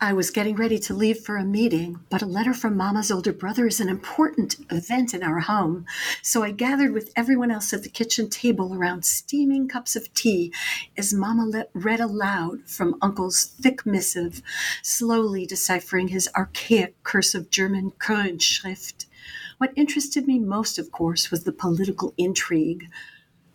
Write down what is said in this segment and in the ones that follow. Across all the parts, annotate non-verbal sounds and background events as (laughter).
I was getting ready to leave for a meeting, but a letter from Mama's older brother is an important event in our home. So I gathered with everyone else at the kitchen table around steaming cups of tea as Mama read aloud from Uncle's thick missive, slowly deciphering his archaic cursive German Kurrentschrift. What interested me most, of course, was the political intrigue.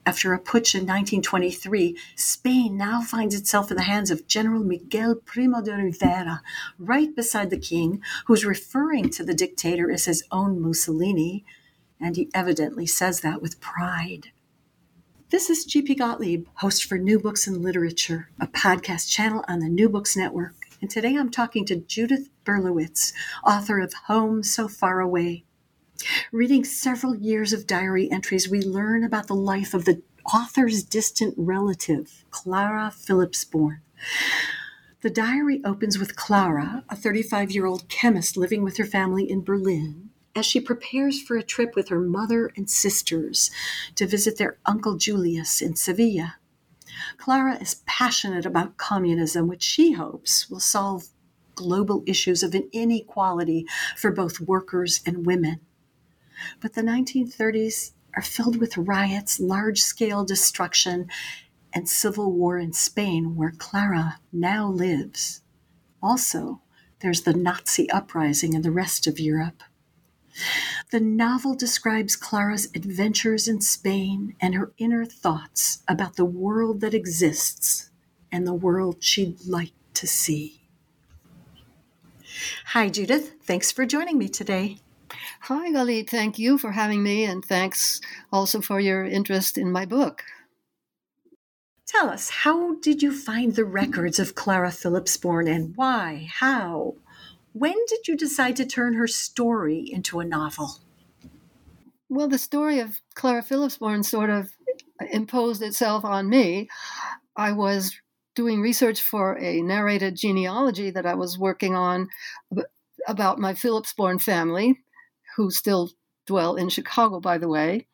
After a putsch in 1923, Spain now finds itself in the hands of General Miguel Primo de Rivera, right beside the king, who's referring to the dictator as his own Mussolini, and he evidently says that with pride. This is G.P. Gottlieb, host for New Books and Literature, a podcast channel on the New Books Network. And today I'm talking to Judith Berlowitz, author of Home So Far Away Reading several years of diary entries, we learn about the life of the author's distant relative, Clara Philipsborn. The diary opens with Clara, a 35 year old chemist living with her family in Berlin, as she prepares for a trip with her mother and sisters to visit their Uncle Julius in Sevilla. Clara is passionate about communism, which she hopes will solve global issues of inequality for both workers and women. But the 1930s are filled with riots, large scale destruction, and civil war in Spain, where Clara now lives. Also, there's the Nazi uprising in the rest of Europe. The novel describes Clara's adventures in Spain and her inner thoughts about the world that exists and the world she'd like to see. Hi, Judith. Thanks for joining me today. Hi, Gali. Thank you for having me, and thanks also for your interest in my book. Tell us, how did you find the records of Clara Philipsborn and why? How? When did you decide to turn her story into a novel? Well, the story of Clara Philipsborn sort of imposed itself on me. I was doing research for a narrated genealogy that I was working on about my Philipsborn family, who still dwell in Chicago, by the way.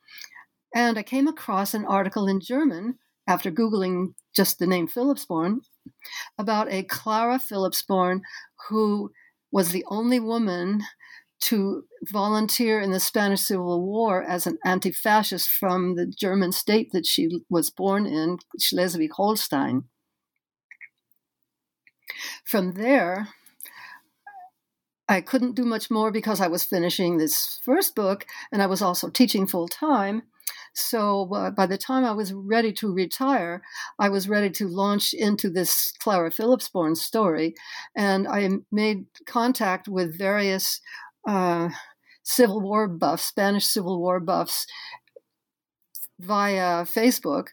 And I came across an article in German after Googling just the name Philipsborn about a Clara Philipsborn who was the only woman to volunteer in the Spanish Civil War as an anti fascist from the German state that she was born in, Schleswig Holstein. From there, I couldn't do much more because I was finishing this first book and I was also teaching full time. So uh, by the time I was ready to retire, I was ready to launch into this Clara Philipsborn story. And I made contact with various uh, Civil War buffs, Spanish Civil War buffs, via Facebook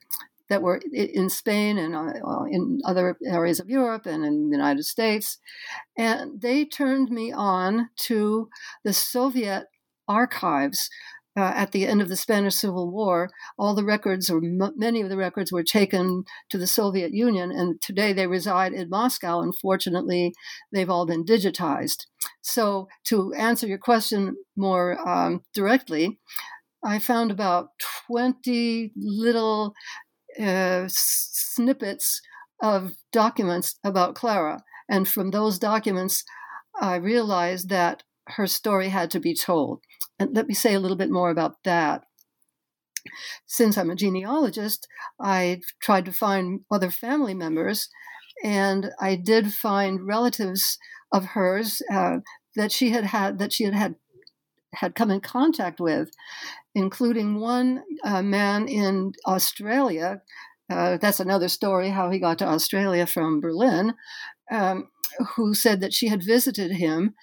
that were in Spain and uh, in other areas of Europe and in the United States. And they turned me on to the Soviet archives uh, at the end of the Spanish Civil War, all the records, or m- many of the records, were taken to the Soviet Union, and today they reside in Moscow. Unfortunately, they've all been digitized. So, to answer your question more um, directly, I found about 20 little uh, snippets of documents about Clara. And from those documents, I realized that her story had to be told. And let me say a little bit more about that. Since I'm a genealogist, I tried to find other family members, and I did find relatives of hers uh, that she had had that she had had had come in contact with, including one uh, man in Australia. Uh, that's another story how he got to Australia from Berlin, um, who said that she had visited him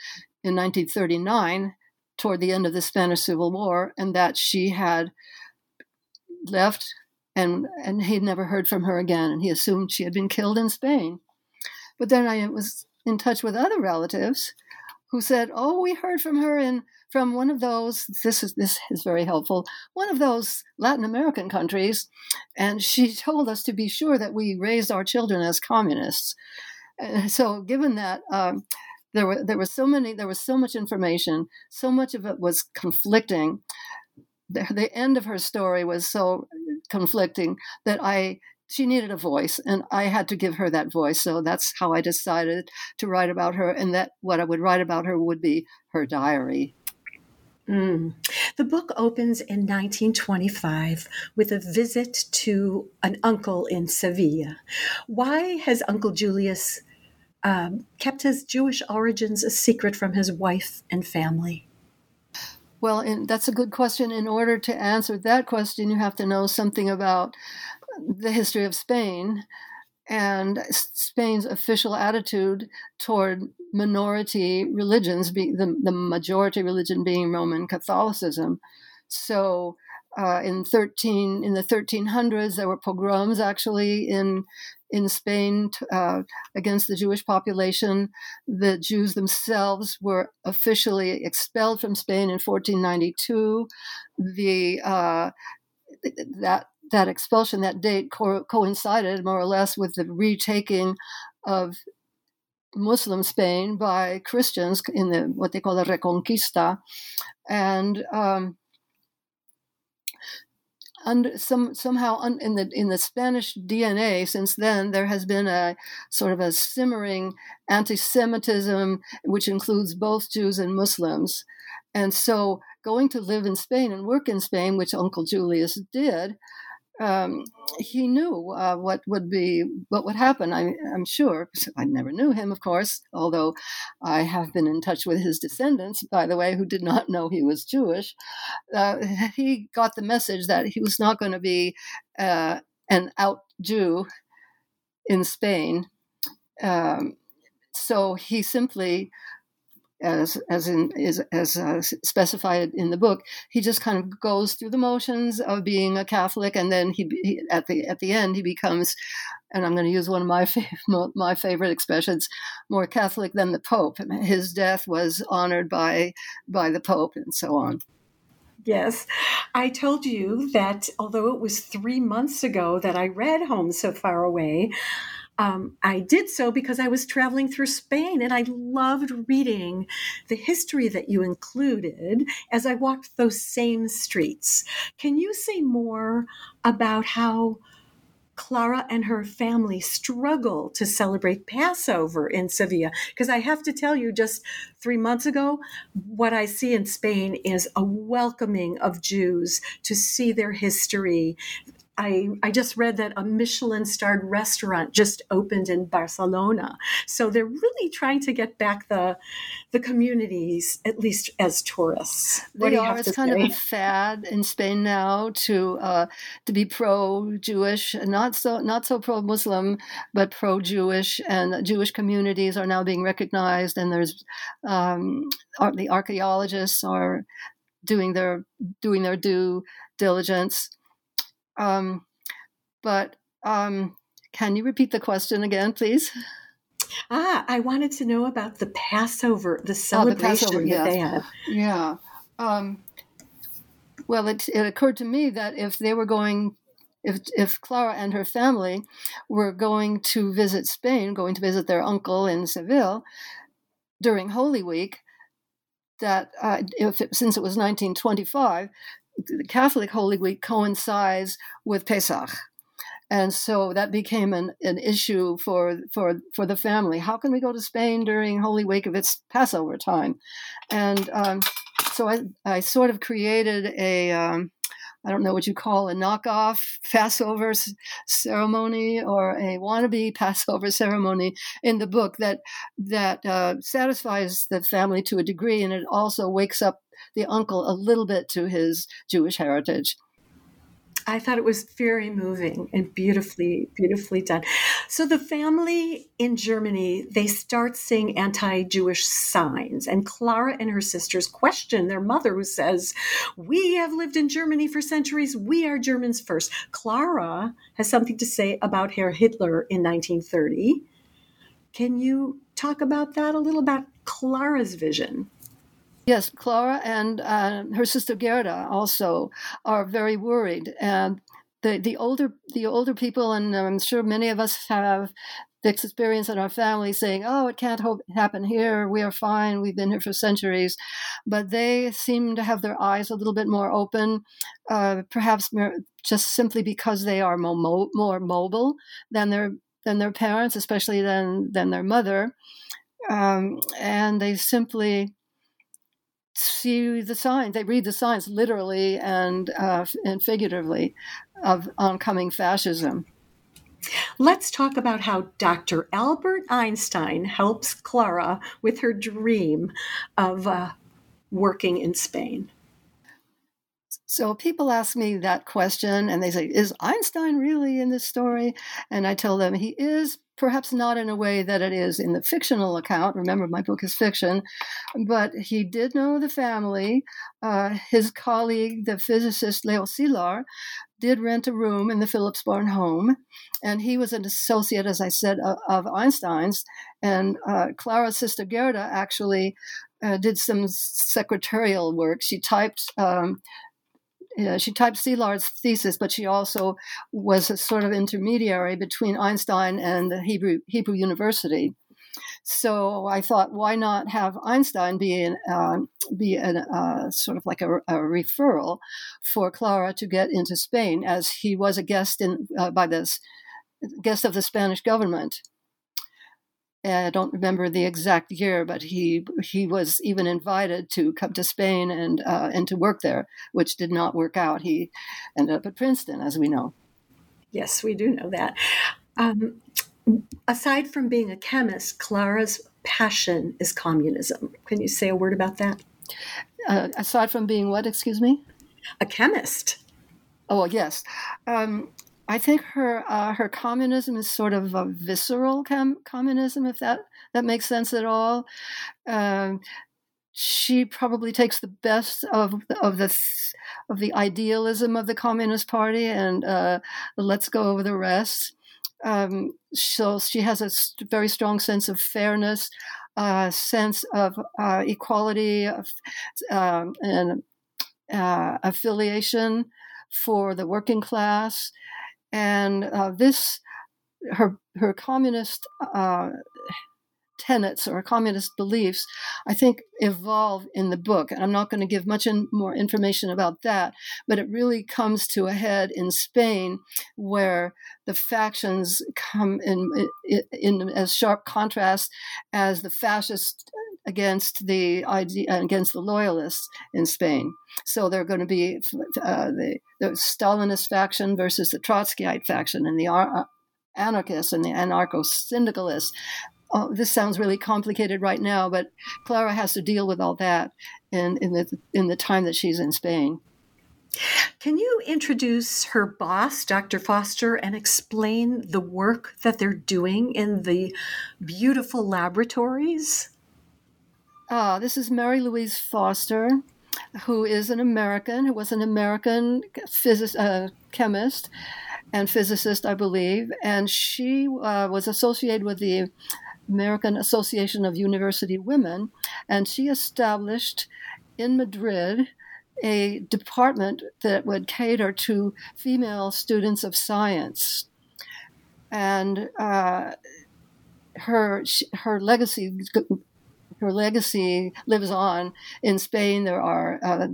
in 1939 toward the end of the Spanish Civil War, and that she had left and and he'd never heard from her again, and he assumed she had been killed in Spain. But then I was in touch with other relatives who said, "Oh, we heard from her in from one of those. This is this is very helpful. One of those Latin American countries, and she told us to be sure that we raised our children as communists." And so, given that. Um, there were there was so many there was so much information so much of it was conflicting the end of her story was so conflicting that i she needed a voice and i had to give her that voice so that's how i decided to write about her and that what i would write about her would be her diary Mm. The book opens in 1925 with a visit to an uncle in Sevilla. Why has Uncle Julius um, kept his Jewish origins a secret from his wife and family? Well, and that's a good question. In order to answer that question, you have to know something about the history of Spain and Spain's official attitude toward minority religions, the, the majority religion being Roman Catholicism. So, uh, in 13 in the 1300s, there were pogroms actually in in Spain uh, against the Jewish population. The Jews themselves were officially expelled from Spain in 1492. The uh, that that expulsion, that date co- coincided more or less with the retaking of Muslim Spain by Christians in the what they call the Reconquista, and um, some somehow un, in the in the Spanish DNA since then there has been a sort of a simmering anti-Semitism which includes both Jews and Muslims, and so going to live in Spain and work in Spain, which Uncle Julius did, um, he knew uh, what would be what would happen. I, am sure. I never knew him, of course, although I have been in touch with his descendants, by the way, who did not know he was Jewish. Uh, he got the message that he was not going to be uh, an out Jew in Spain. Um, so he simply as as in is as uh, specified in the book. He just kind of goes through the motions of being a Catholic, and then he, he at the at the end he becomes, and I'm going to use one of my (laughs) my favorite expressions, more Catholic than the Pope. His death was honored by by the Pope, and so on. Yes. I told you that although it was three months ago that I read Home So Far Away, um, I did so because I was traveling through Spain and I loved reading the history that you included as I walked those same streets. Can you say more about how? Clara and her family struggle to celebrate Passover in Sevilla. Because I have to tell you, just three months ago, what I see in Spain is a welcoming of Jews to see their history, I, I just read that a Michelin starred restaurant just opened in Barcelona. So they're really trying to get back the the communities, at least as tourists. What they are. It's kind say? of a fad in Spain now to uh, to be pro Jewish, not so not so pro Muslim, but pro Jewish, and Jewish communities are now being recognized. And there's um, the archaeologists are doing their doing their due diligence um, but um, can you repeat the question again, please? Ah, I wanted to know about the Passover, the celebration oh, the Passover, that yeah. they have. Yeah. Um, Well, it, it occurred to me that if they were going if if Clara and her family were going to visit Spain, going to visit their uncle in Seville during Holy Week, that uh, if it, since it was 1925, the Catholic Holy Week coincides with Pesach. And so that became an, an issue for, for, for the family. How can we go to Spain during Holy Week if it's Passover time? And um, so I, I sort of created a, um, I don't know what you call a knockoff Passover ceremony or a wannabe (laughs) Passover ceremony in the book that that uh, satisfies the family to a degree, and it also wakes up the uncle a little bit to his Jewish heritage. I thought it was very moving and beautifully, beautifully done. So the family in Germany, they start seeing anti-Jewish signs, and Clara and her sisters question their mother, who says, "We have lived in Germany for centuries. We are Germans first. Clara has something to say about Herr Hitler in 1930. Can you talk about that a little about Clara's vision? Yes, Clara and uh, her sister Gerda also are very worried. And the, the older the older people, and I'm sure many of us have this experience in our family saying, "Oh, it can't ho- happen here. We are fine. We've been here for centuries," but they seem to have their eyes a little bit more open, uh, perhaps just simply because they are mo- more mobile than their than their parents, especially than than their mother, um, and they simply see the signs. They read the signs literally and uh, and figuratively of oncoming fascism. Let's talk about how Dr. Albert Einstein helps Clara with her dream of uh, working in Spain. So people ask me that question and they say, Is Einstein really in this story? And I tell them he is, perhaps not in a way that it is in the fictional account. Remember, my book is fiction, but he did know the family. Uh, his colleague, the physicist Leo Szilard, did rent a room in the Philipsborn home, and he was an associate, as I said, of, of Einstein's. And uh, Clara's sister Gerda actually uh, did some secretarial work. She typed um, uh, she typed Szilard's thesis, but she also was a sort of intermediary between Einstein and the Hebrew Hebrew University. So I thought, why not have Einstein be an, uh, be an, uh, sort of like a, a, referral for Clara to get into Spain, as he was a guest in uh, by this guest of the Spanish government. I don't remember the exact year, but he he was even invited to come to Spain and uh, and to work there, which did not work out. He ended up at Princeton, as we know. Yes, we do know that. Um, aside from being a chemist, Clara's passion is communism. Can you say a word about that? Uh, aside from being what? Excuse me. A chemist. Oh yes. Um, I think her uh, her communism is sort of a visceral com- communism, if that that makes sense at all. Um, she probably takes the best of of the of the idealism of the Communist Party and uh, lets go over the rest. Um, so she has a very strong sense of fairness, a uh, sense of uh, equality, of, um, and uh, affiliation for the working class and uh, this her her communist uh, tenets or communist beliefs, I think, evolve in the book. And I'm not going to give much in, more information about that, but it really comes to a head in Spain, where the factions come in, in, in as sharp contrast as the fascists against the against the loyalists in Spain. So they're going to be uh, the, the, Stalinist faction versus the Trotskyite faction, and the uh, anarchists and the anarcho syndicalists. Oh, this sounds really complicated right now, but Clara has to deal with all that in, in the in the time that she's in Spain. Can you introduce her boss, Dr. Foster, and explain the work that they're doing in the beautiful laboratories? Uh, this is Mary Louise Foster, who is an American, who was an American uh, chemist and physicist, I believe. And she uh, was associated with the American Association of University Women. And she established in Madrid a department that would cater to female students of science. And uh, her her legacy her legacy lives on in Spain. There are uh,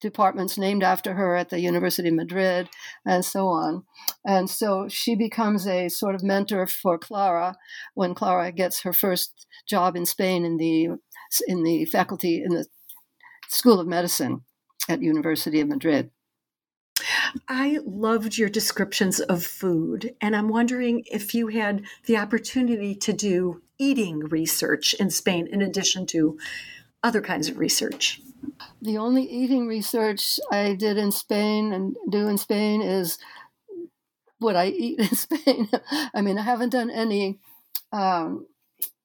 departments named after her at the University of Madrid, and so on. And so she becomes a sort of mentor for Clara when Clara gets her first job in Spain in the in the faculty in the School of Medicine at University of Madrid. I loved your descriptions of food, and I'm wondering if you had the opportunity to do eating research in Spain in addition to other kinds of research. The only eating research I did in Spain and do in Spain is what I eat in (laughs) Spain. I mean, I haven't done any um,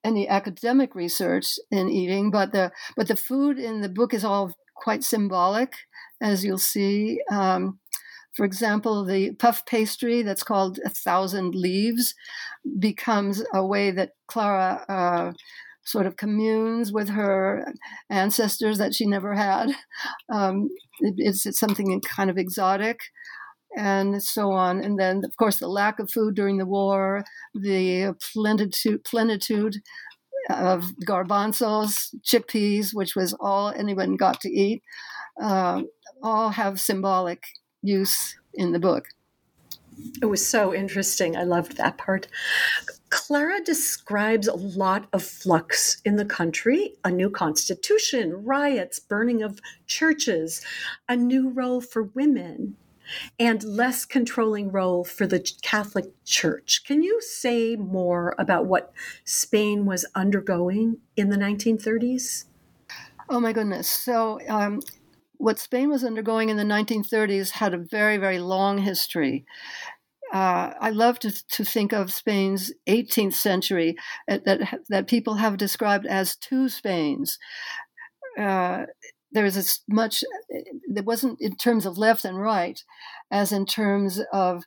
any academic research in eating, but the but the food in the book is all quite symbolic, as you'll see. Um, for example, the puff pastry that's called A Thousand Leaves becomes a way that Clara uh, sort of communes with her ancestors that she never had. Um, it, it's, it's something kind of exotic and so on. And then, of course, the lack of food during the war, the plenitude, plenitude of garbanzos, chickpeas, which was all anyone got to eat, uh, all have symbolic use in the book. It was so interesting. I loved that part. Clara describes a lot of flux in the country a new constitution, riots, burning of churches, a new role for women, and less controlling role for the Catholic Church. Can you say more about what Spain was undergoing in the 1930s? Oh my goodness. So, um, what Spain was undergoing in the 1930s had a very, very long history. Uh, I love to, to think of Spain's 18th century uh, that that people have described as two Spains. Uh, there's as much. It wasn't in terms of left and right, as in terms of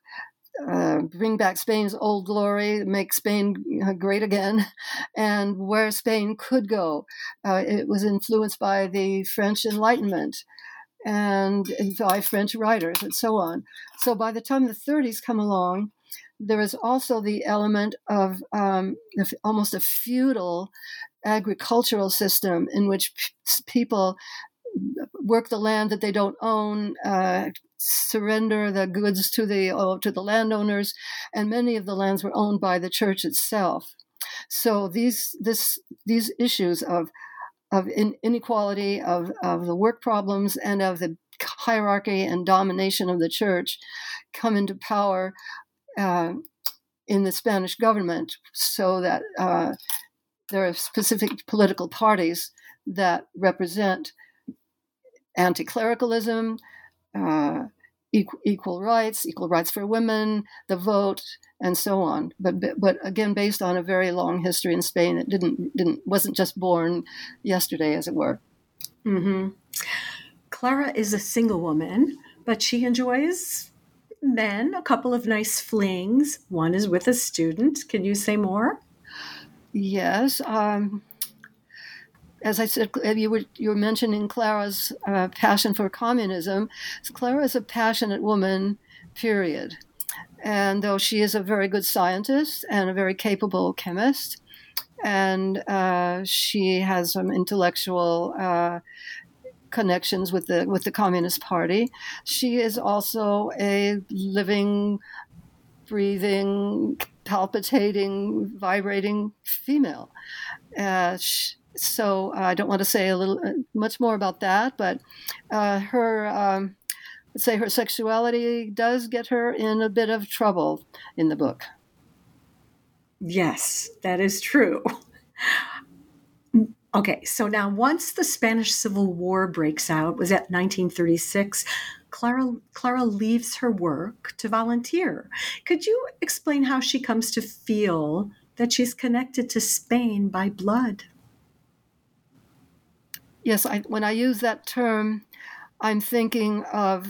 uh, bring back Spain's old glory, make Spain great again, (laughs) and where Spain could go. Uh, it was influenced by the French Enlightenment and by French writers and so on. So by the time the 30s come along, there is also the element of um, almost a feudal agricultural system in which p- people work the land that they don't own, uh, surrender the goods to the uh, to the landowners, and many of the lands were owned by the church itself. So these this these issues of of inequality, of, of the work problems, and of the hierarchy and domination of the church come into power uh, in the Spanish government so that uh, there are specific political parties that represent anti clericalism, uh, equal, equal rights, equal rights for women, the vote, and so on. But but again, based on a very long history in Spain, it didn't didn't wasn't just born yesterday, as it were. Mm-hmm. Clara is a single woman, but she enjoys men. A couple of nice flings. One is with a student. Can you say more? Yes. Um, as I said, you were you were mentioning Clara's uh, passion for communism. Clara is a passionate woman. Period. And though she is a very good scientist and a very capable chemist, and uh, she has some intellectual uh, connections with the with the Communist Party, she is also a living, breathing, palpitating, vibrating female. Uh, she, so I don't want to say a little uh, much more about that, but uh, her um, let's say her sexuality does get her in a bit of trouble in the book. Yes, that is true. (laughs) Okay, so now once the Spanish Civil War breaks out, was at 1936, Clara, Clara leaves her work to volunteer. Could you explain how she comes to feel that she's connected to Spain by blood? Yes, I, when I use that term, I'm thinking of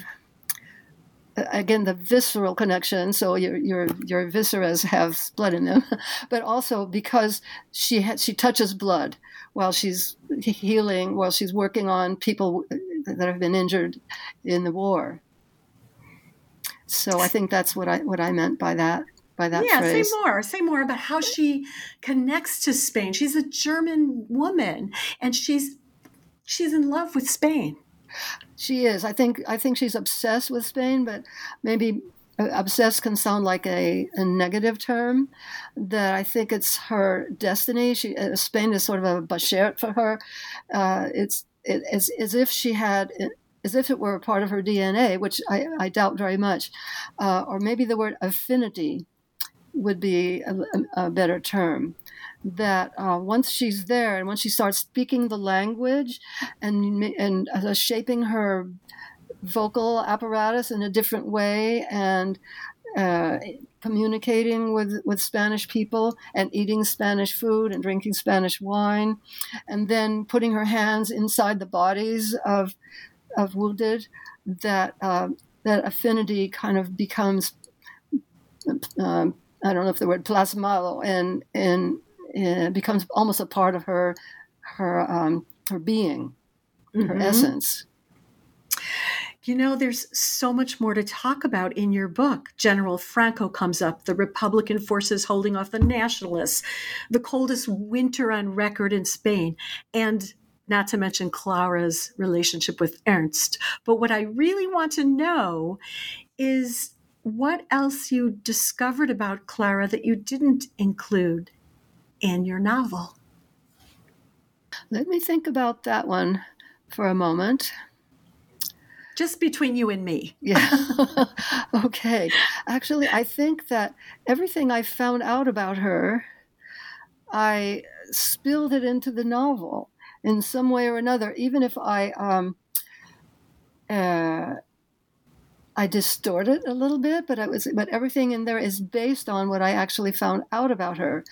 again the visceral connection. So your your your visceras have blood in them, (laughs) but also because she ha- she touches blood while she's healing, while she's working on people uh, that have been injured in the war. So I think that's what I what I meant by that by that yeah, phrase. say more. Say more about how she connects to Spain. She's a German woman, and she's she's in love with Spain. She is. I think. I think she's obsessed with Spain, but maybe uh, obsessed can sound like a, a negative term. That I think it's her destiny. She uh, Spain is sort of a bashert for her. Uh, it's it, as, as if she had as if it were a part of her DNA, which I, I doubt very much. Uh, or maybe the word affinity would be a, a better term. That uh, once she's there and once she starts speaking the language and and uh, shaping her vocal apparatus in a different way and uh, communicating with, with Spanish people and eating Spanish food and drinking Spanish wine, and then putting her hands inside the bodies of of wounded, that uh, that affinity kind of becomes. Um, I don't know if the word plasmado and and uh, becomes almost a part of her her um, her being, mm-hmm. her essence. You know, there's so much more to talk about in your book. General Franco comes up, the Republican forces holding off the nationalists, the coldest winter on record in Spain, and not to mention Clara's relationship with Ernst. But what I really want to know is what else you discovered about Clara that you didn't include in your novel? Let me think about that one for a moment just between you and me. Yeah. (laughs) (laughs) okay. Actually, I think that everything I found out about her, I spilled it into the novel in some way or another, even if I. Um, uh, I distort it a little bit, but I was, but everything in there is based on what I actually found out about her.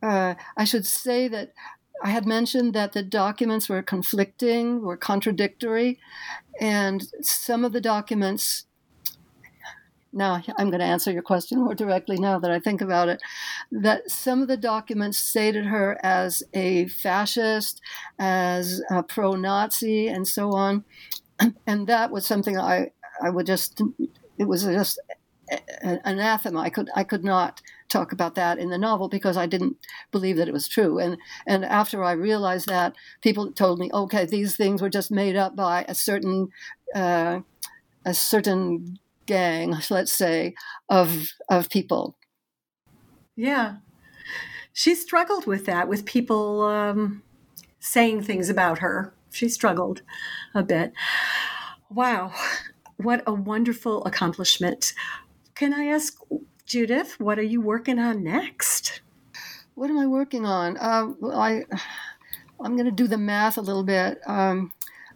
Uh, I should say that I had mentioned that the documents were conflicting, were contradictory, and some of the documents. Now, I'm going to answer your question more directly now that I think about it. That some of the documents stated her as a fascist, as a pro Nazi, and so on. (clears throat) And that was something I, I would just, it was just anathema. I could, I could not talk about that in the novel because I didn't believe that it was true. And and after I realized that, people told me, okay, these things were just made up by a certain uh, a certain gang, let's say, of of people. Yeah, she struggled with that, with people um, saying things about her. She struggled a bit. Wow, what a wonderful accomplishment. Can I ask Judith, what are you working on next? What am I working on? Uh, I, I'm going to do the math a little bit. Um,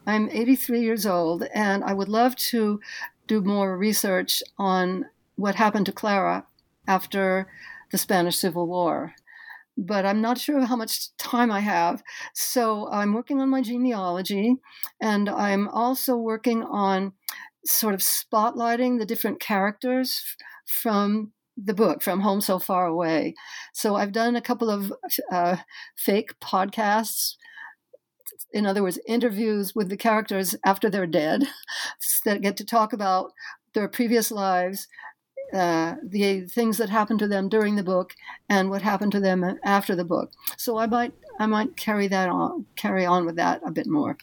I'm 83 years old, and I would love to do more research on what happened to Clara after the Spanish Civil War. But I'm not sure how much time I have. So I'm working on my genealogy, and I'm also working on sort of spotlighting the different characters from the book from home so far away. So i've done a couple of uh, fake podcasts in other words interviews with the characters after they're dead (laughs) that get to talk about their previous lives uh, the things that happened to them during the book and what happened to them after the book. So i might i might carry that on carry on with that a bit more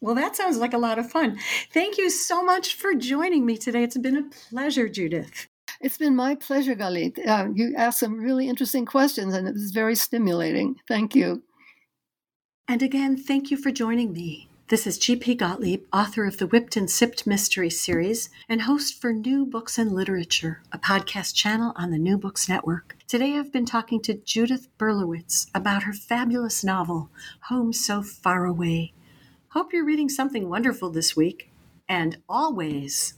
well, that sounds like a lot of fun. Thank you so much for joining me today. It's been a pleasure, Judith. It's been my pleasure, Galit. Uh, you asked some really interesting questions, and it was very stimulating. Thank you. And again, thank you for joining me. This is G.P. Gottlieb, author of the Whipped and Sipped Mystery Series and host for New Books and Literature, a podcast channel on the New Books Network. Today I've been talking to Judith Berlowitz about her fabulous novel, Home So Far Away. Hope you're reading something wonderful this week. And always